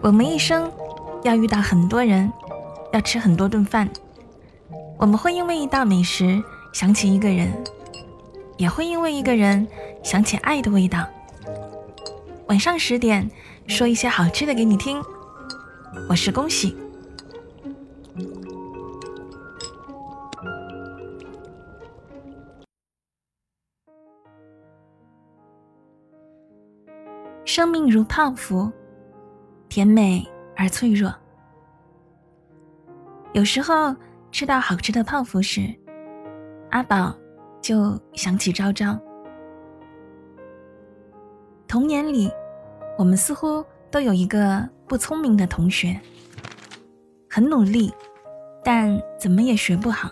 我们一生要遇到很多人，要吃很多顿饭。我们会因为一道美食想起一个人，也会因为一个人想起爱的味道。晚上十点，说一些好吃的给你听。我是恭喜。生命如泡芙，甜美而脆弱。有时候吃到好吃的泡芙时，阿宝就想起昭昭。童年里，我们似乎都有一个不聪明的同学，很努力，但怎么也学不好。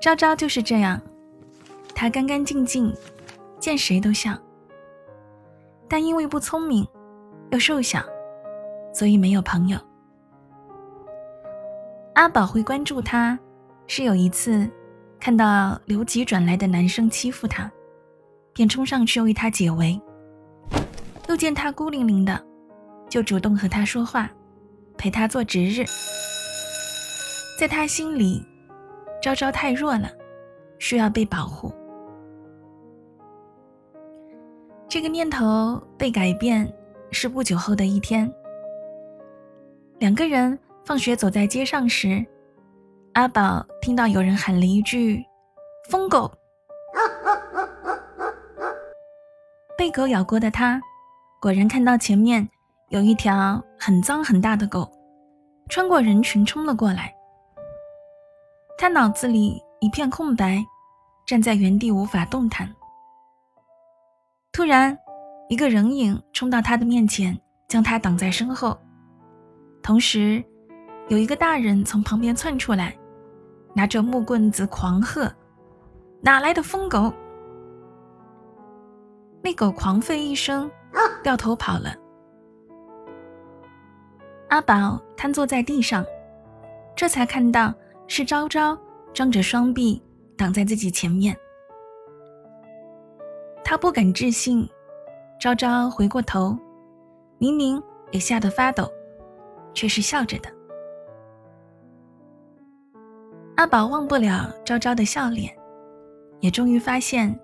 昭昭就是这样，她干干净净，见谁都笑。但因为不聪明，又瘦小，所以没有朋友。阿宝会关注他，是有一次看到留级转来的男生欺负他，便冲上去为他解围。又见他孤零零的，就主动和他说话，陪他做值日。在他心里，昭昭太弱了，需要被保护。这个念头被改变是不久后的一天。两个人放学走在街上时，阿宝听到有人喊了一句：“疯狗！”被狗咬过的他，果然看到前面有一条很脏很大的狗，穿过人群冲了过来。他脑子里一片空白，站在原地无法动弹。突然，一个人影冲到他的面前，将他挡在身后。同时，有一个大人从旁边窜出来，拿着木棍子狂喝：“哪来的疯狗！”那狗狂吠一声，掉头跑了。阿宝瘫坐在地上，这才看到是昭昭张着双臂挡在自己前面。他不敢置信，昭昭回过头，明明也吓得发抖，却是笑着的。阿宝忘不了昭昭的笑脸，也终于发现，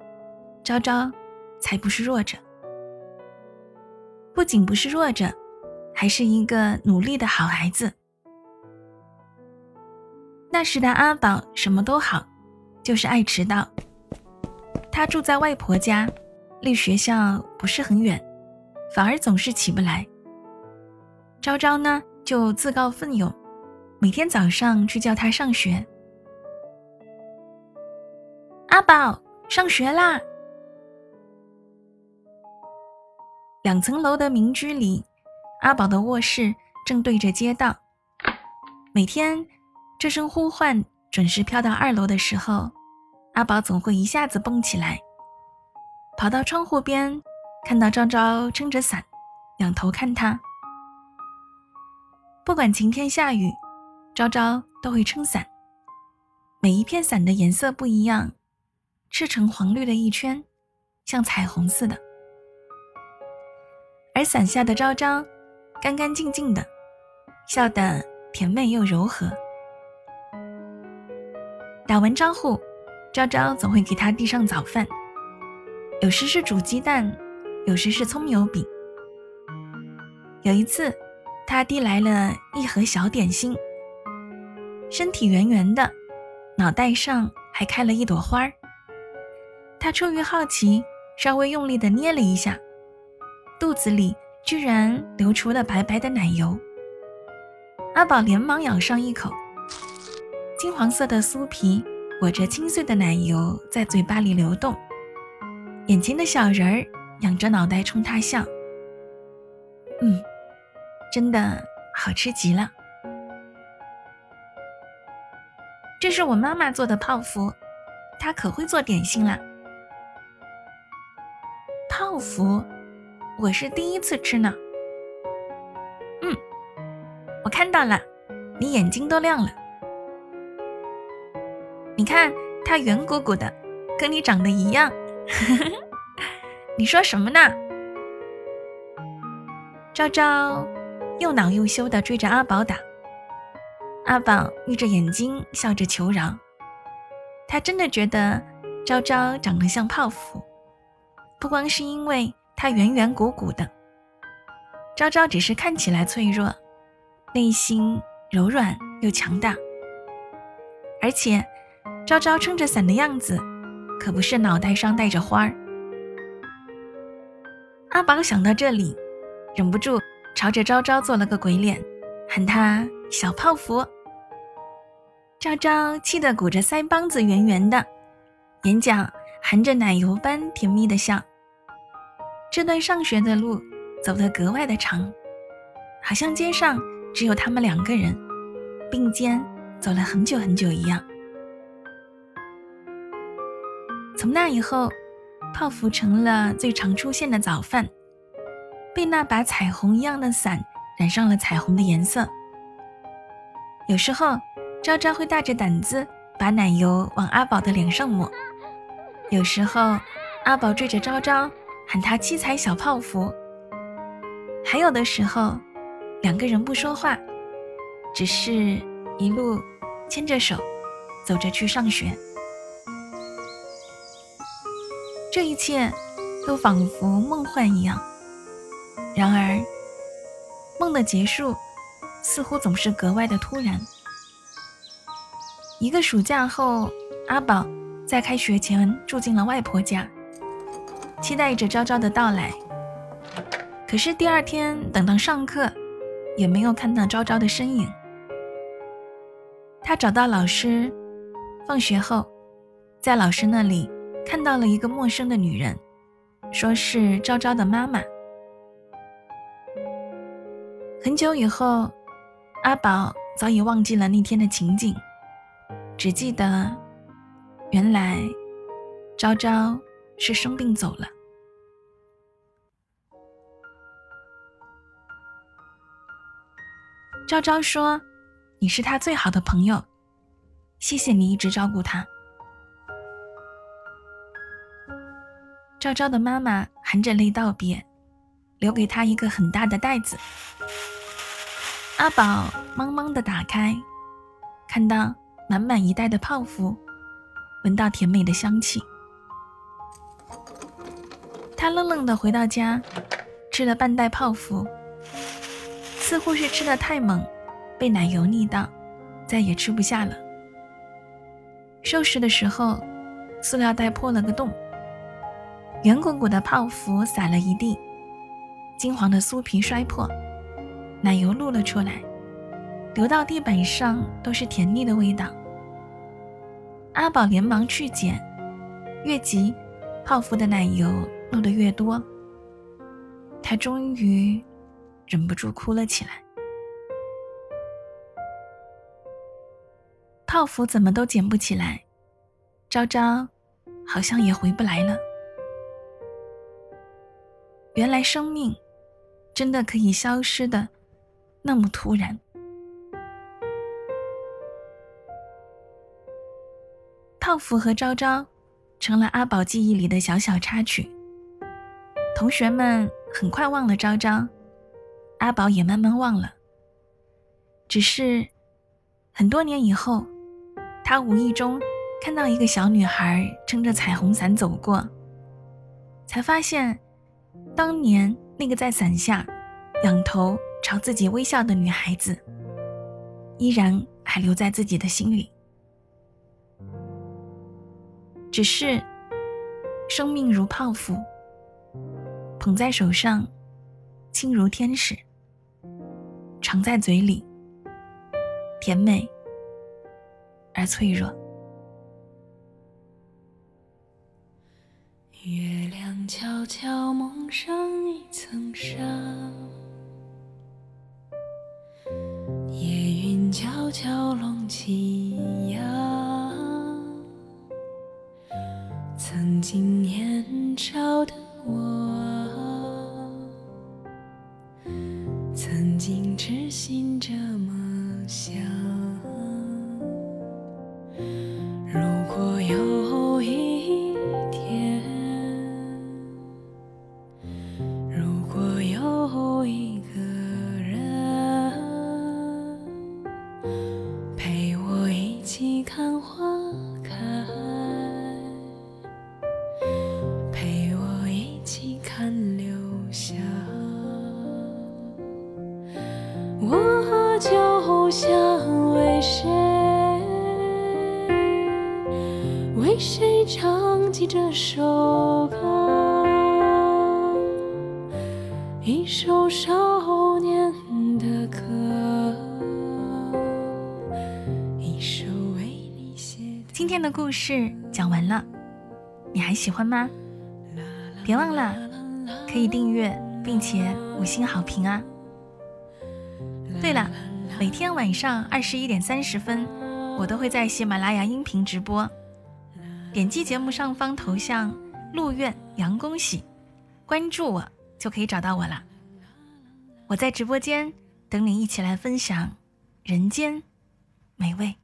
昭昭才不是弱者，不仅不是弱者，还是一个努力的好孩子。那时的阿宝什么都好，就是爱迟到。他住在外婆家，离学校不是很远，反而总是起不来。昭昭呢，就自告奋勇，每天早上去叫他上学。阿宝，上学啦！两层楼的民居里，阿宝的卧室正对着街道。每天，这声呼唤准时飘到二楼的时候。阿宝总会一下子蹦起来，跑到窗户边，看到昭昭撑着伞，仰头看他。不管晴天下雨，昭昭都会撑伞。每一片伞的颜色不一样，赤橙黄绿的一圈，像彩虹似的。而伞下的昭昭，干干净净的，笑得甜美又柔和。打完招呼。昭昭总会给他递上早饭，有时是煮鸡蛋，有时是葱油饼。有一次，他递来了一盒小点心，身体圆圆的，脑袋上还开了一朵花儿。他出于好奇，稍微用力地捏了一下，肚子里居然流出了白白的奶油。阿宝连忙咬上一口，金黄色的酥皮。裹着清脆的奶油在嘴巴里流动，眼前的小人儿仰着脑袋冲他笑。嗯，真的好吃极了。这是我妈妈做的泡芙，她可会做点心了。泡芙，我是第一次吃呢。嗯，我看到了，你眼睛都亮了。你看它圆鼓鼓的，跟你长得一样。你说什么呢？昭昭又恼又羞地追着阿宝打。阿宝眯着眼睛笑着求饶，他真的觉得昭昭长得像泡芙，不光是因为她圆圆鼓鼓的，昭昭只是看起来脆弱，内心柔软又强大。而且，昭昭撑着伞的样子，可不是脑袋上带着花儿。阿宝想到这里，忍不住朝着昭昭做了个鬼脸，喊他小泡芙。昭昭气得鼓着腮帮子，圆圆的，眼角含着奶油般甜蜜的笑。这段上学的路走得格外的长，好像街上只有他们两个人并肩走了很久很久一样。从那以后，泡芙成了最常出现的早饭，被那把彩虹一样的伞染上了彩虹的颜色。有时候。昭昭会大着胆子把奶油往阿宝的脸上抹，有时候阿宝追着昭昭喊他七彩小泡芙，还有的时候两个人不说话，只是一路牵着手走着去上学。这一切都仿佛梦幻一样，然而梦的结束似乎总是格外的突然。一个暑假后，阿宝在开学前住进了外婆家，期待着昭昭的到来。可是第二天等到上课，也没有看到昭昭的身影。他找到老师，放学后，在老师那里看到了一个陌生的女人，说是昭昭的妈妈。很久以后，阿宝早已忘记了那天的情景。只记得，原来昭昭是生病走了。昭昭说：“你是他最好的朋友，谢谢你一直照顾他。”昭昭的妈妈含着泪道别，留给他一个很大的袋子。阿宝懵懵的打开，看到。满满一袋的泡芙，闻到甜美的香气。他愣愣的回到家，吃了半袋泡芙，似乎是吃的太猛，被奶油腻到，再也吃不下了。收拾的时候，塑料袋破了个洞，圆鼓鼓的泡芙洒了一地，金黄的酥皮摔破，奶油露了出来。流到地板上都是甜腻的味道。阿宝连忙去捡，越急，泡芙的奶油漏得越多。他终于忍不住哭了起来。泡芙怎么都捡不起来，昭昭好像也回不来了。原来生命真的可以消失的那么突然。泡芙和昭昭成了阿宝记忆里的小小插曲。同学们很快忘了昭昭，阿宝也慢慢忘了。只是很多年以后，他无意中看到一个小女孩撑着彩虹伞走过，才发现，当年那个在伞下仰头朝自己微笑的女孩子，依然还留在自己的心里。只是，生命如泡芙，捧在手上，轻如天使；尝在嘴里，甜美而脆弱。悄悄蒙上一层纱，夜云悄悄拢起呀。曾经年少的我，看花开陪我一起看流下我和酒香为谁为谁唱起这首歌？一首少今天的故事讲完了，你还喜欢吗？别忘了可以订阅并且五星好评啊！对了，每天晚上二十一点三十分，我都会在喜马拉雅音频直播。点击节目上方头像“陆苑杨恭喜”，关注我就可以找到我了。我在直播间等你一起来分享人间美味。